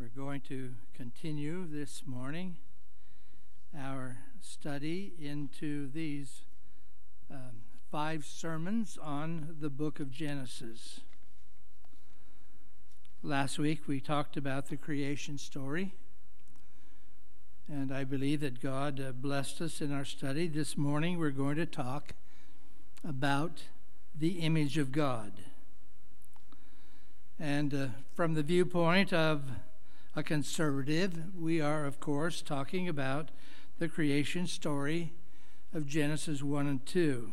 We're going to continue this morning our study into these um, five sermons on the book of Genesis. Last week we talked about the creation story, and I believe that God uh, blessed us in our study. This morning we're going to talk about the image of God. And uh, from the viewpoint of a conservative, we are, of course, talking about the creation story of Genesis 1 and 2.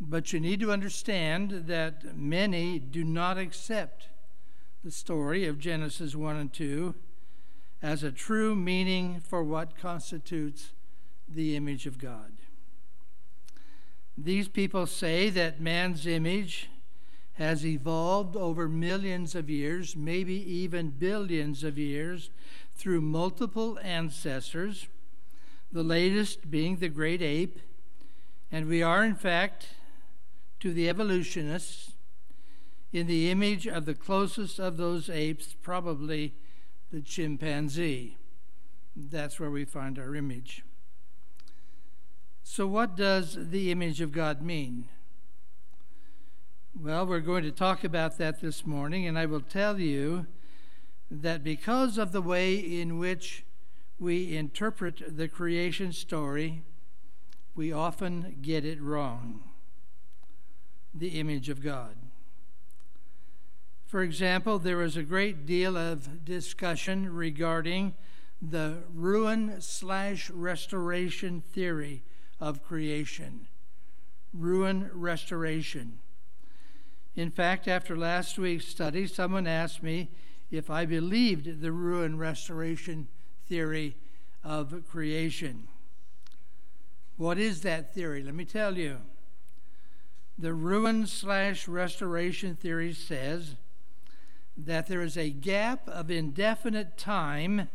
But you need to understand that many do not accept the story of Genesis 1 and 2 as a true meaning for what constitutes the image of God. These people say that man's image has evolved over millions of years, maybe even billions of years, through multiple ancestors, the latest being the great ape. And we are, in fact, to the evolutionists, in the image of the closest of those apes, probably the chimpanzee. That's where we find our image. So, what does the image of God mean? Well, we're going to talk about that this morning, and I will tell you that because of the way in which we interpret the creation story, we often get it wrong the image of God. For example, there was a great deal of discussion regarding the ruin slash restoration theory of creation. Ruin restoration. In fact, after last week's study, someone asked me if I believed the ruin restoration theory of creation. What is that theory? Let me tell you. The ruin slash restoration theory says that there is a gap of indefinite time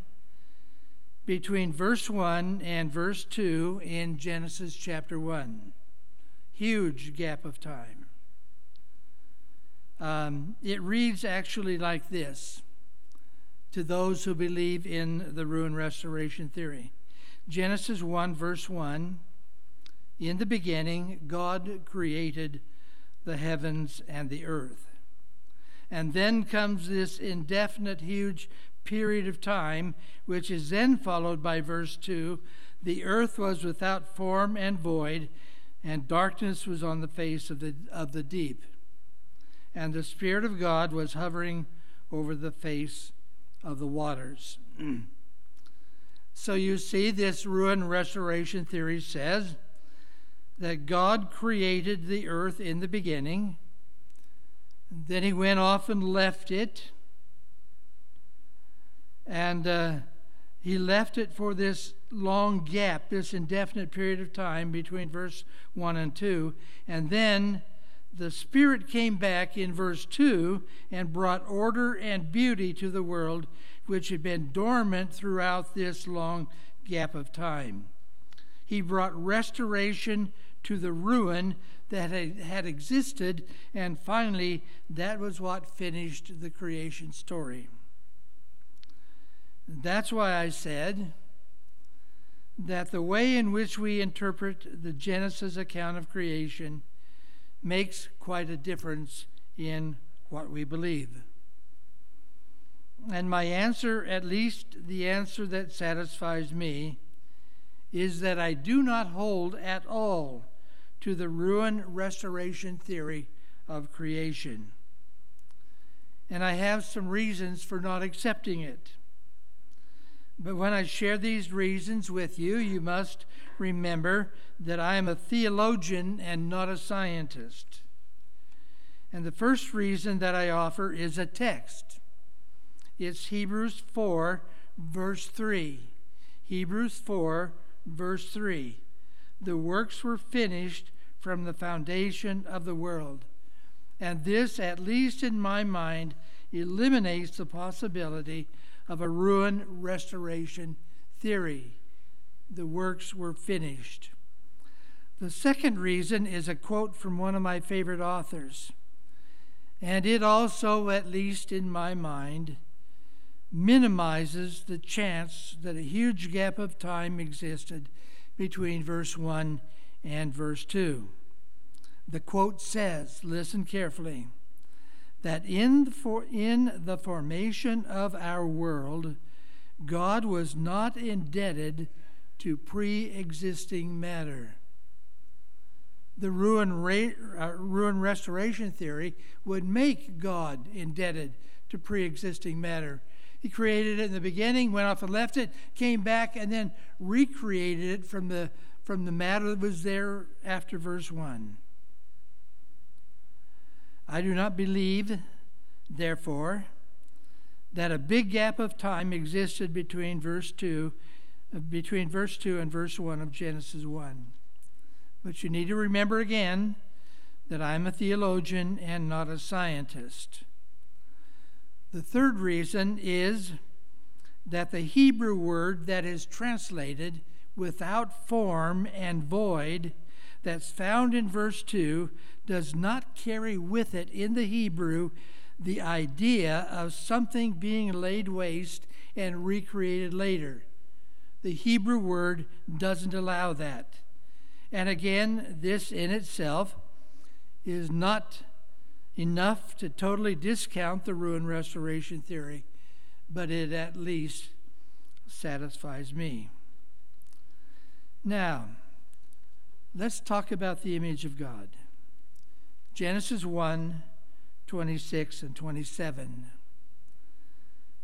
between verse 1 and verse 2 in Genesis chapter 1. Huge gap of time. Um, it reads actually like this to those who believe in the ruin restoration theory. Genesis 1, verse 1 In the beginning, God created the heavens and the earth. And then comes this indefinite, huge period of time, which is then followed by verse 2 The earth was without form and void, and darkness was on the face of the, of the deep and the Spirit of God was hovering over the face of the waters. so you see, this ruin restoration theory says that God created the earth in the beginning, then he went off and left it, and uh, he left it for this long gap, this indefinite period of time between verse 1 and 2, and then the Spirit came back in verse 2 and brought order and beauty to the world, which had been dormant throughout this long gap of time. He brought restoration to the ruin that had existed, and finally, that was what finished the creation story. That's why I said that the way in which we interpret the Genesis account of creation makes quite a difference in what we believe. And my answer, at least the answer that satisfies me, is that I do not hold at all to the ruin restoration theory of creation. And I have some reasons for not accepting it. But when I share these reasons with you, you must remember that I am a theologian and not a scientist. And the first reason that I offer is a text. It's Hebrews 4, verse 3. Hebrews 4, verse 3. The works were finished from the foundation of the world. And this, at least in my mind, eliminates the possibility of a ruin restoration theory. The works were finished. The second reason is a quote from one of my favorite authors. And it also, at least in my mind, minimizes the chance that a huge gap of time existed between verse 1 and verse 2. The quote says, listen carefully, that in the, for, in the formation of our world, God was not indebted to pre existing matter. The ruin, uh, ruin restoration theory would make God indebted to pre existing matter. He created it in the beginning, went off and left it, came back, and then recreated it from the, from the matter that was there after verse 1. I do not believe, therefore, that a big gap of time existed between verse 2 uh, between verse 2 and verse 1 of Genesis 1. But you need to remember again that I'm a theologian and not a scientist. The third reason is that the Hebrew word that is translated without form and void, that's found in verse 2, does not carry with it in the Hebrew the idea of something being laid waste and recreated later. The Hebrew word doesn't allow that. And again, this in itself is not enough to totally discount the ruin restoration theory, but it at least satisfies me. Now, let's talk about the image of God. Genesis 1 26 and 27.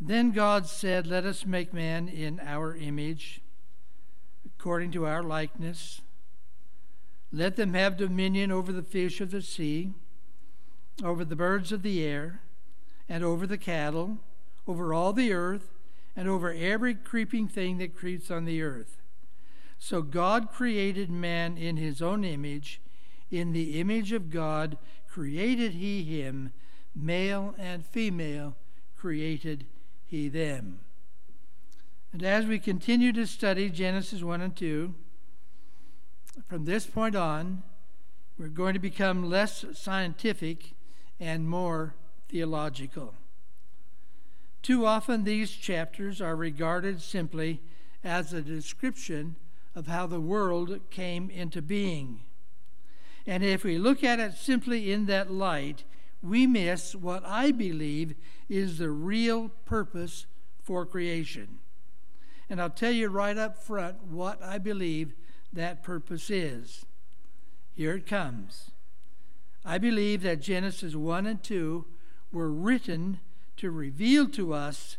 Then God said, Let us make man in our image, according to our likeness. Let them have dominion over the fish of the sea over the birds of the air, and over the cattle, over all the earth, and over every creeping thing that creeps on the earth. So God created man in his own image. In the image of God created he him, male and female created he them. And as we continue to study Genesis 1 and 2, from this point on, we're going to become less scientific and more theological. Too often, these chapters are regarded simply as a description of how the world came into being. And if we look at it simply in that light, we miss what I believe is the real purpose for creation. And I'll tell you right up front what I believe that purpose is. Here it comes. I believe that Genesis 1 and 2 were written to reveal to us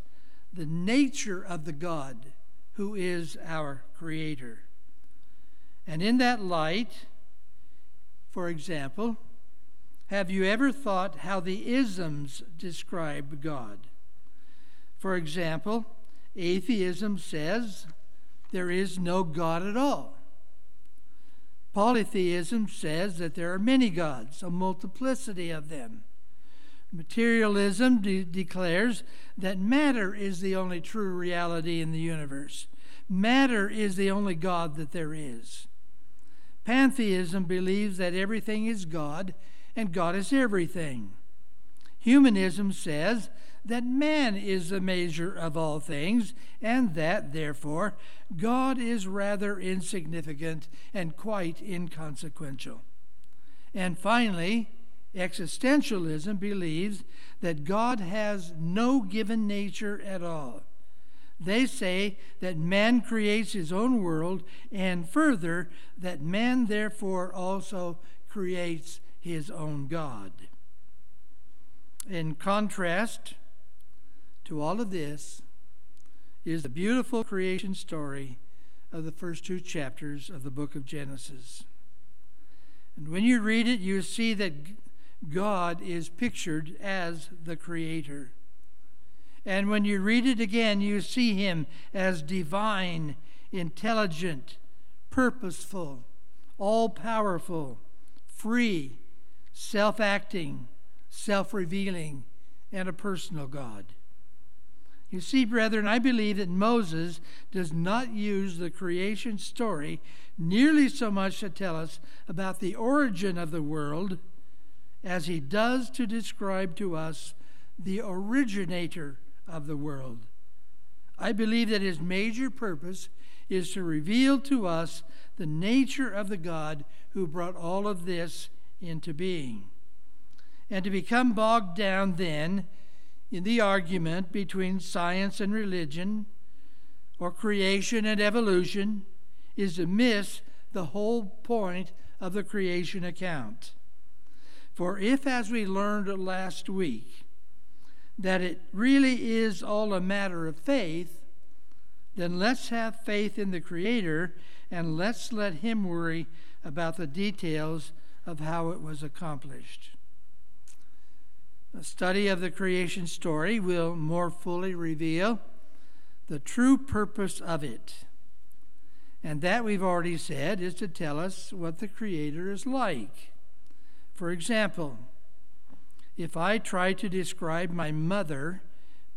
the nature of the God who is our Creator. And in that light, for example, have you ever thought how the isms describe God? For example, atheism says there is no God at all. Polytheism says that there are many gods, a multiplicity of them. Materialism de- declares that matter is the only true reality in the universe. Matter is the only God that there is. Pantheism believes that everything is God and God is everything. Humanism says that man is the measure of all things, and that, therefore, God is rather insignificant and quite inconsequential. And finally, existentialism believes that God has no given nature at all. They say that man creates his own world, and further, that man therefore also creates his own God. In contrast, to all of this is the beautiful creation story of the first two chapters of the book of Genesis. And when you read it, you see that God is pictured as the Creator. And when you read it again, you see Him as divine, intelligent, purposeful, all powerful, free, self acting, self revealing, and a personal God. You see, brethren, I believe that Moses does not use the creation story nearly so much to tell us about the origin of the world as he does to describe to us the originator of the world, I believe that his major purpose is to reveal to us the nature of the God who brought all of this into being. And to become bogged down then in the argument between science and religion, or creation and evolution, is to miss the whole point of the creation account. For if, as we learned last week, that it really is all a matter of faith, then let's have faith in the Creator and let's let Him worry about the details of how it was accomplished. A study of the creation story will more fully reveal the true purpose of it. And that we've already said is to tell us what the Creator is like. For example, if I try to describe my mother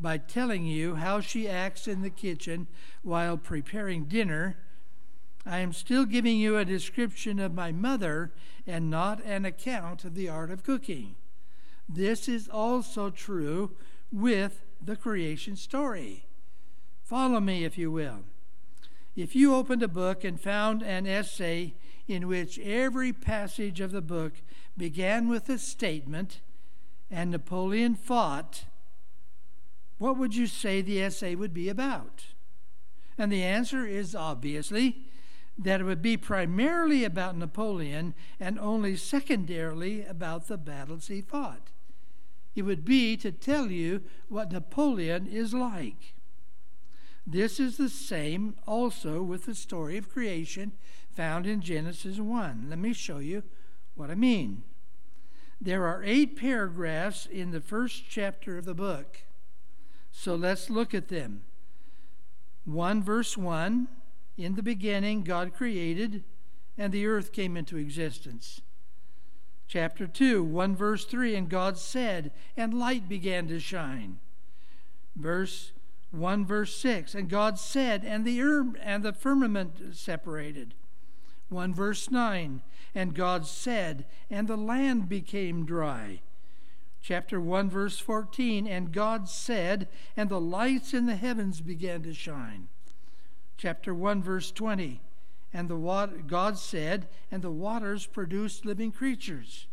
by telling you how she acts in the kitchen while preparing dinner, I am still giving you a description of my mother and not an account of the art of cooking. This is also true with the creation story. Follow me, if you will. If you opened a book and found an essay in which every passage of the book began with a statement and Napoleon fought, what would you say the essay would be about? And the answer is obviously that it would be primarily about Napoleon and only secondarily about the battles he fought. It would be to tell you what Napoleon is like. This is the same also with the story of creation found in Genesis 1. Let me show you what I mean. There are eight paragraphs in the first chapter of the book. So let's look at them. 1 verse 1 In the beginning, God created, and the earth came into existence. Chapter 2, 1 verse 3 And God said, and light began to shine. Verse 1 verse 6 And God said, and the, earth and the firmament separated. 1 verse 9 And God said, and the land became dry. Chapter 1, verse 14 And God said, and the lights in the heavens began to shine. Chapter 1, verse 20 And the water, God said, and the waters produced living creatures.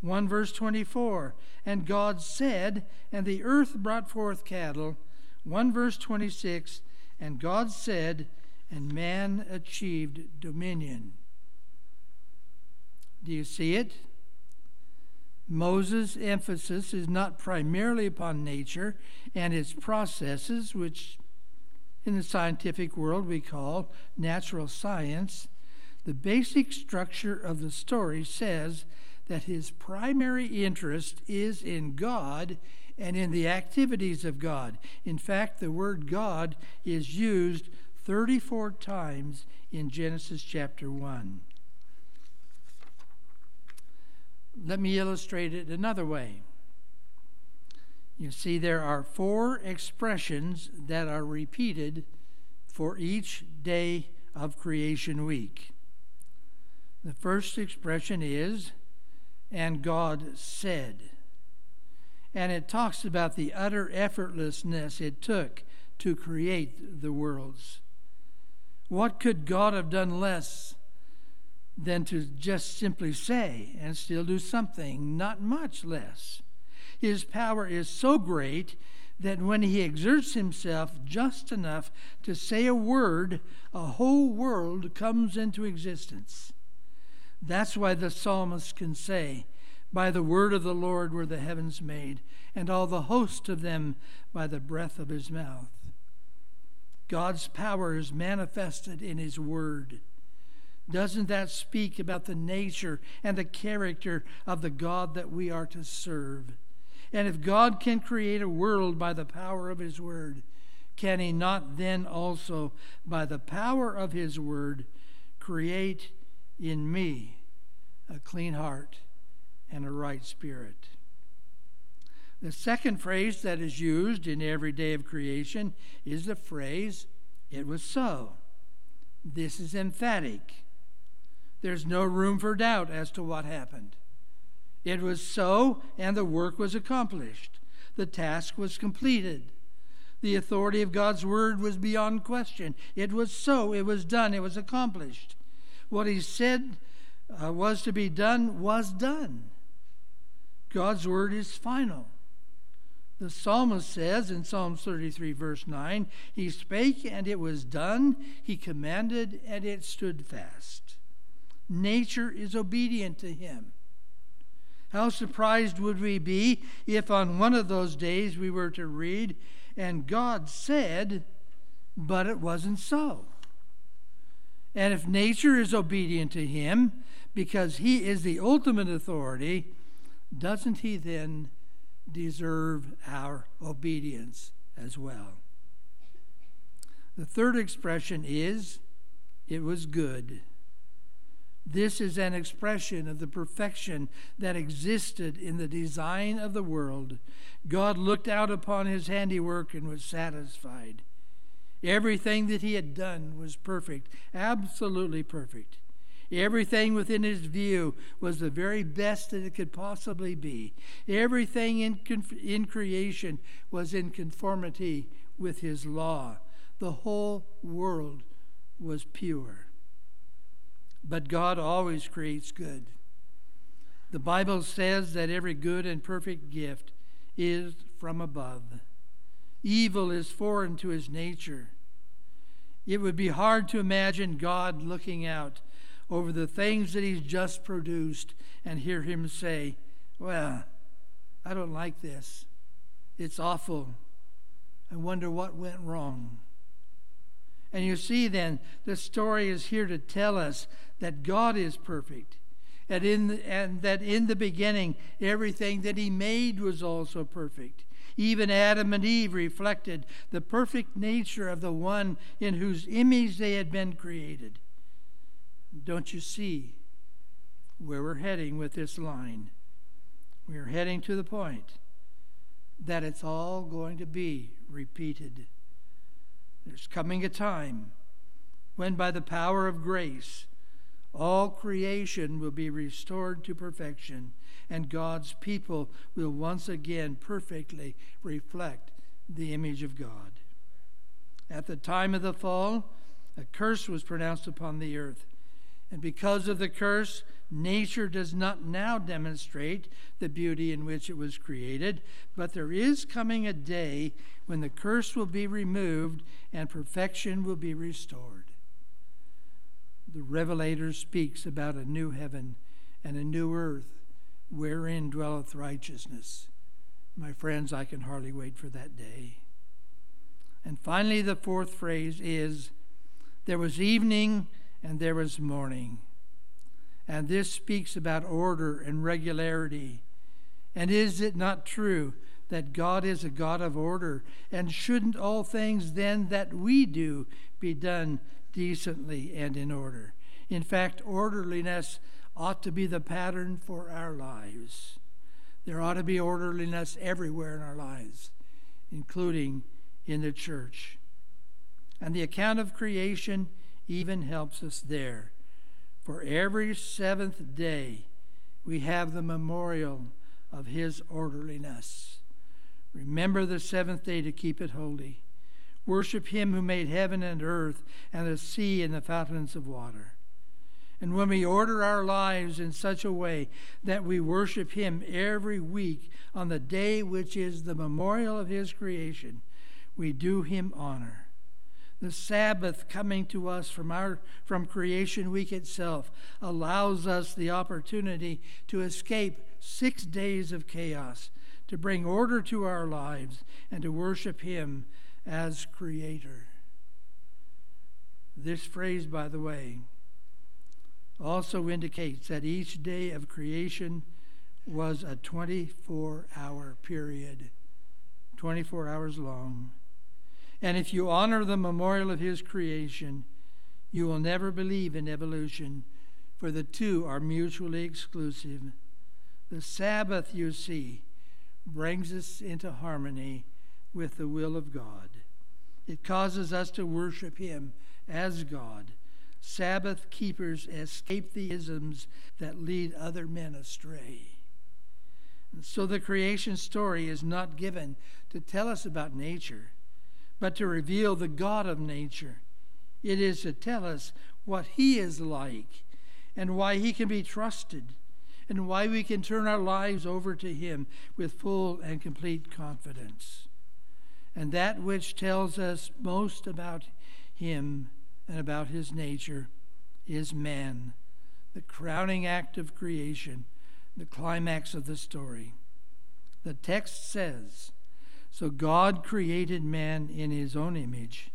1 verse 24 And God said, and the earth brought forth cattle. 1 verse 26 And God said, and man achieved dominion. Do you see it? Moses' emphasis is not primarily upon nature and its processes, which in the scientific world we call natural science. The basic structure of the story says that his primary interest is in God and in the activities of God. In fact, the word God is used 34 times in Genesis chapter 1. Let me illustrate it another way. You see, there are four expressions that are repeated for each day of creation week. The first expression is, and God said. And it talks about the utter effortlessness it took to create the worlds. What could God have done less than to just simply say and still do something, not much less? His power is so great that when he exerts himself just enough to say a word, a whole world comes into existence. That's why the psalmist can say, By the word of the Lord were the heavens made, and all the host of them by the breath of his mouth. God's power is manifested in His Word. Doesn't that speak about the nature and the character of the God that we are to serve? And if God can create a world by the power of His Word, can He not then also, by the power of His Word, create in me a clean heart and a right spirit? The second phrase that is used in every day of creation is the phrase, it was so. This is emphatic. There's no room for doubt as to what happened. It was so, and the work was accomplished. The task was completed. The authority of God's word was beyond question. It was so, it was done, it was accomplished. What he said uh, was to be done was done. God's word is final. The psalmist says in Psalm 33, verse 9, He spake and it was done, He commanded and it stood fast. Nature is obedient to Him. How surprised would we be if on one of those days we were to read, and God said, but it wasn't so. And if nature is obedient to Him, because He is the ultimate authority, doesn't He then deserve our obedience as well? The third expression is, it was good. This is an expression of the perfection that existed in the design of the world. God looked out upon his handiwork and was satisfied. Everything that he had done was perfect, absolutely perfect. Everything within his view was the very best that it could possibly be. Everything in, in creation was in conformity with his law. The whole world was pure. But God always creates good. The Bible says that every good and perfect gift is from above. Evil is foreign to his nature. It would be hard to imagine God looking out over the things that he's just produced and hear him say, Well, I don't like this. It's awful. I wonder what went wrong. And you see, then, the story is here to tell us that God is perfect. And, in the, and that in the beginning, everything that He made was also perfect. Even Adam and Eve reflected the perfect nature of the one in whose image they had been created. Don't you see where we're heading with this line? We're heading to the point that it's all going to be repeated. There's coming a time when, by the power of grace, all creation will be restored to perfection, and God's people will once again perfectly reflect the image of God. At the time of the fall, a curse was pronounced upon the earth. And because of the curse, nature does not now demonstrate the beauty in which it was created, but there is coming a day when the curse will be removed and perfection will be restored. The Revelator speaks about a new heaven and a new earth wherein dwelleth righteousness. My friends, I can hardly wait for that day. And finally, the fourth phrase is There was evening and there was morning. And this speaks about order and regularity. And is it not true that God is a God of order? And shouldn't all things then that we do be done decently and in order? In fact, orderliness ought to be the pattern for our lives. There ought to be orderliness everywhere in our lives, including in the church. And the account of creation even helps us there. For every seventh day, we have the memorial of his orderliness. Remember the seventh day to keep it holy. Worship him who made heaven and earth and the sea and the fountains of water. And when we order our lives in such a way that we worship him every week on the day which is the memorial of his creation, we do him honor the Sabbath coming to us from our from creation week itself allows us the opportunity to escape 6 days of chaos, to bring order to our lives and to worship him as creator. This phrase by the way also indicates that each day of creation was a 24 hour period, 24 hours long. And if you honor the memorial of his creation, you will never believe in evolution, for the two are mutually exclusive. The Sabbath, you see, brings us into harmony with the will of God. It causes us to worship him as God. Sabbath keepers escape the isms that lead other men astray. And so the creation story is not given to tell us about nature but to reveal the God of nature. It is to tell us what He is like and why He can be trusted and why we can turn our lives over to Him with full and complete confidence. And that which tells us most about Him and about His nature is man, the crowning act of creation, the climax of the story. The text says, So God created man in His own image.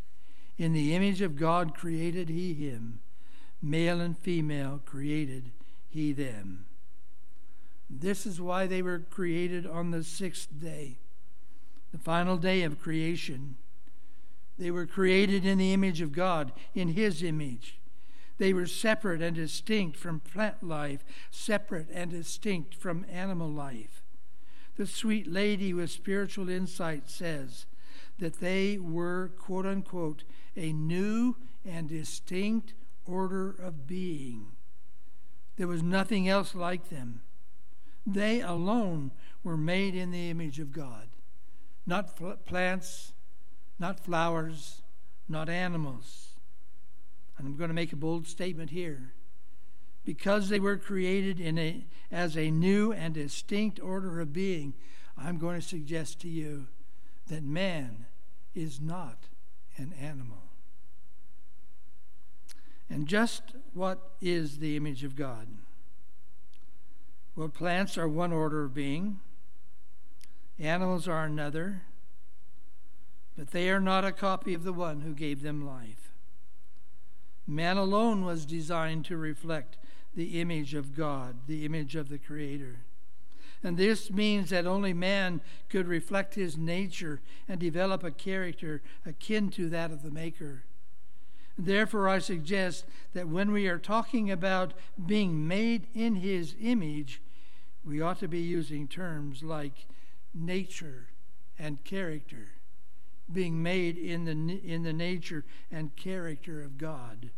In the image of God created He him. Male and female created He them. This is why they were created on the sixth day, the final day of creation. They were created in the image of God, in His image. They were separate and distinct from plant life, separate and distinct from animal life. The sweet lady with spiritual insight says that they were, quote unquote, a new and distinct order of being. There was nothing else like them. They alone were made in the image of God. Not plants, not flowers, not animals. And I'm going to make a bold statement here. Because they were created in a, as a new and distinct order of being, I'm going to suggest to you that man is not an animal. And just what is the image of God? Well, plants are one order of being, animals are another, but they are not a copy of the one who gave them life. Man alone was designed to reflect the image of God, the image of the Creator. And this means that only man could reflect his nature and develop a character akin to that of the Maker. Therefore, I suggest that when we are talking about being made in his image, we ought to be using terms like nature and character, being made in the, in the nature and character of God.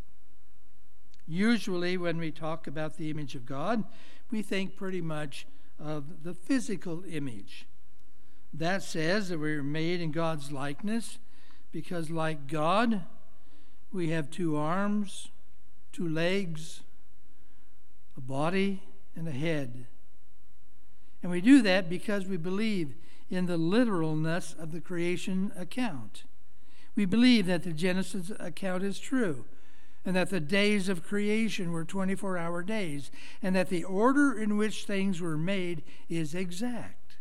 Usually, when we talk about the image of God, we think pretty much of the physical image. That says that we're made in God's likeness because, like God, we have two arms, two legs, a body, and a head. And we do that because we believe in the literalness of the creation account. We believe that the Genesis account is true, and that the days of creation were 24 hour days, and that the order in which things were made is exact.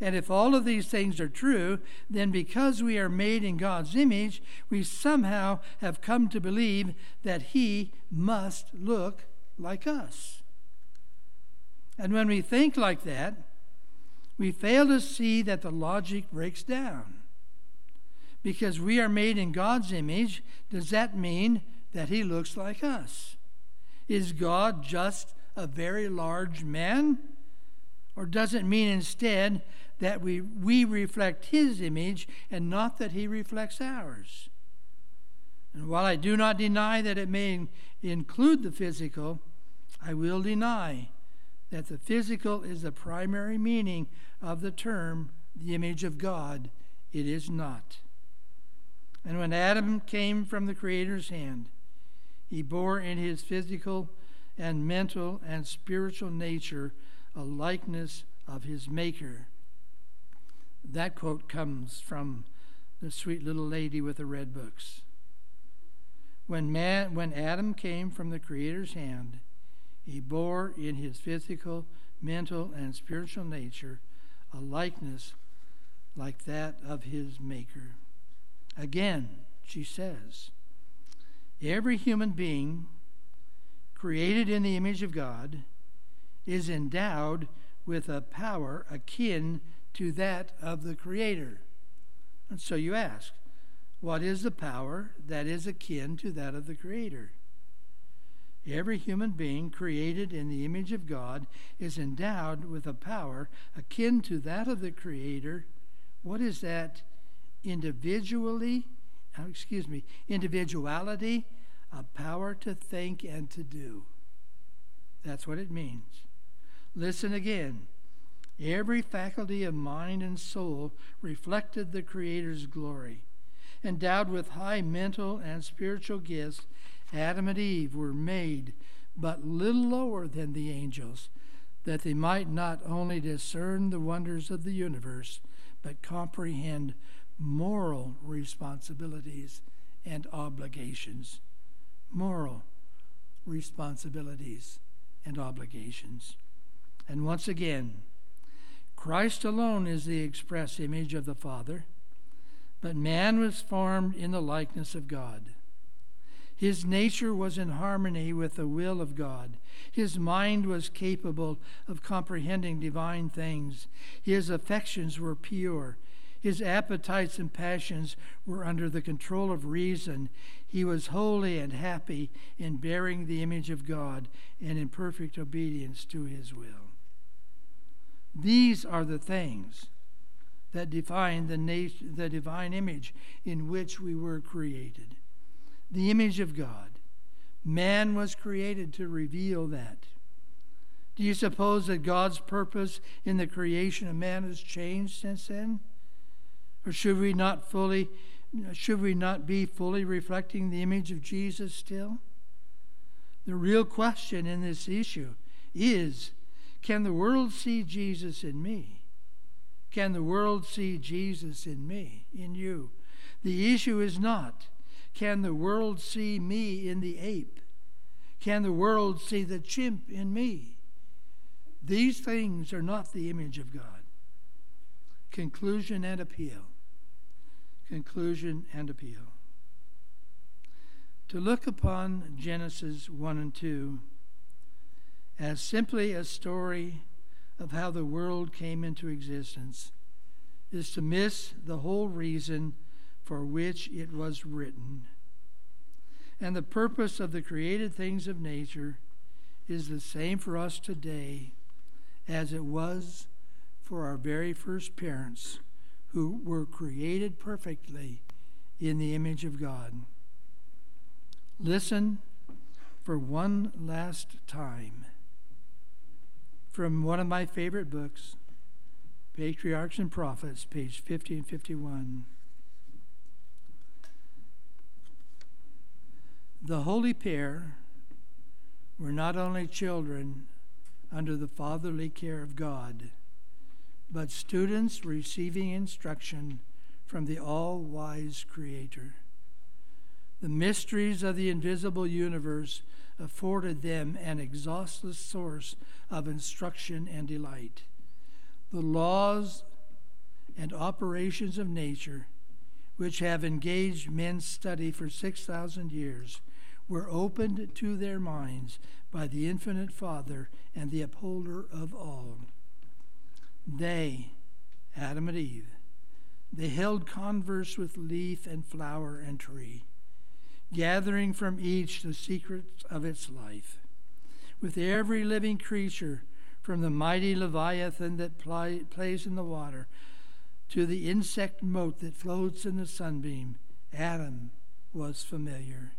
And if all of these things are true, then because we are made in God's image, we somehow have come to believe that He must look like us. And when we think like that, we fail to see that the logic breaks down. Because we are made in God's image, does that mean that He looks like us? Is God just a very large man? Or does it mean instead that we, we reflect His image and not that He reflects ours? And while I do not deny that it may include the physical, I will deny that the physical is the primary meaning of the term the image of God. It is not. And when Adam came from the Creator's hand, he bore in his physical and mental and spiritual nature a likeness of his Maker. That quote comes from the sweet little lady with the red books. When, man, when Adam came from the Creator's hand, he bore in his physical, mental, and spiritual nature a likeness like that of his Maker. Again, she says, every human being created in the image of God is endowed with a power akin to that of the Creator. And so you ask, what is the power that is akin to that of the Creator? Every human being created in the image of God is endowed with a power akin to that of the Creator. What is that? Individually, Uh, excuse me, individuality, a power to think and to do. That's what it means. Listen again. Every faculty of mind and soul reflected the Creator's glory. endowed with high mental and spiritual gifts, Adam and Eve were made but little lower than the angels, that they might not only discern the wonders of the universe, but comprehend moral responsibilities and obligations. Moral responsibilities and obligations. And once again, Christ alone is the express image of the Father, but man was formed in the likeness of God. His nature was in harmony with the will of God. His mind was capable of comprehending divine things. His affections were pure. His appetites and passions were under the control of reason. He was holy and happy in bearing the image of God and in perfect obedience to his will. These are the things that define the, nat- the divine image in which we were created. The image of God. Man was created to reveal that. Do you suppose that God's purpose in the creation of man has changed since then? Or should we not fully should we not be fully reflecting the image of Jesus still? The real question in this issue is can the world see Jesus in me? Can the world see Jesus in me, in you? The issue is not can the world see me in the ape? Can the world see the chimp in me? These things are not the image of God. Conclusion and appeal conclusion, and appeal. To look upon Genesis 1 and 2 as simply a story of how the world came into existence is to miss the whole reason for which it was written. And the purpose of the created things of nature is the same for us today as it was for our very first parents who were created perfectly in the image of God. Listen for one last time from one of my favorite books, Patriarchs and Prophets, page 50 and 51. The holy pair were not only children under the fatherly care of God but students receiving instruction from the all wise Creator. The mysteries of the invisible universe afforded them an exhaustless source of instruction and delight. The laws and operations of nature, which have engaged men's study for 6,000 years, were opened to their minds by the infinite Father and the upholder of all. They, Adam and Eve, they held converse with leaf and flower and tree, gathering from each the secrets of its life. With every living creature, from the mighty leviathan that plays in the water to the insect mote that floats in the sunbeam, Adam was familiar.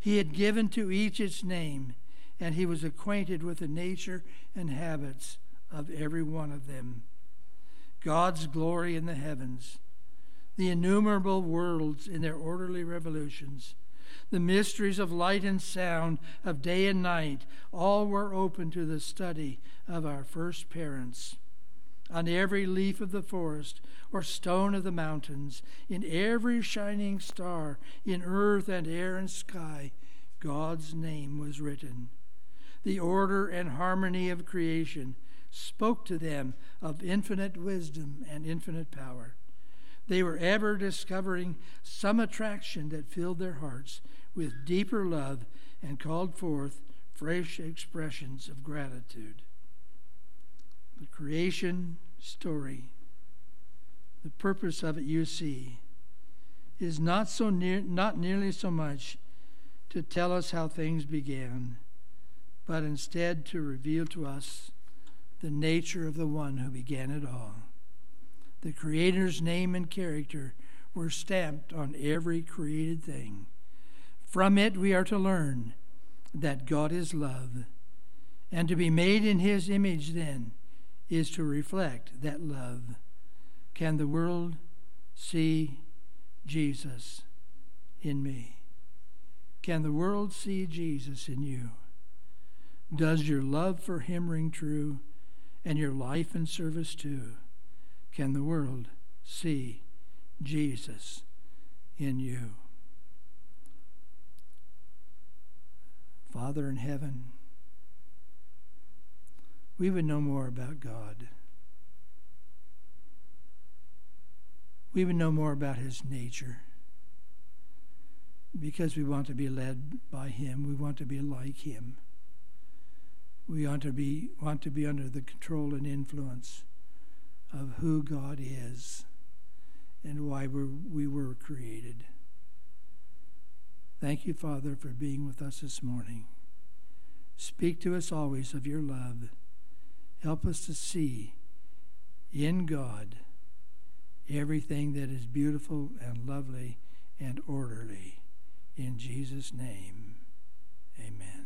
He had given to each its name, and he was acquainted with the nature and habits of every one of them. God's glory in the heavens, the innumerable worlds in their orderly revolutions, the mysteries of light and sound, of day and night, all were open to the study of our first parents. On every leaf of the forest or stone of the mountains, in every shining star, in earth and air and sky, God's name was written. The order and harmony of creation spoke to them of infinite wisdom and infinite power. They were ever discovering some attraction that filled their hearts with deeper love and called forth fresh expressions of gratitude. The creation story, the purpose of it, you see, is not so near, not nearly so much to tell us how things began, but instead to reveal to us the nature of the one who began it all. The Creator's name and character were stamped on every created thing. From it, we are to learn that God is love. And to be made in His image, then, is to reflect that love. Can the world see Jesus in me? Can the world see Jesus in you? Does your love for him ring true and your life and service too? Can the world see Jesus in you? Father in heaven, we would know more about God. We would know more about his nature because we want to be led by him. We want to be like him. We want to be, want to be under the control and influence of who God is and why we're, we were created. Thank you, Father, for being with us this morning. Speak to us always of your love. Help us to see in God everything that is beautiful and lovely and orderly. In Jesus' name, amen.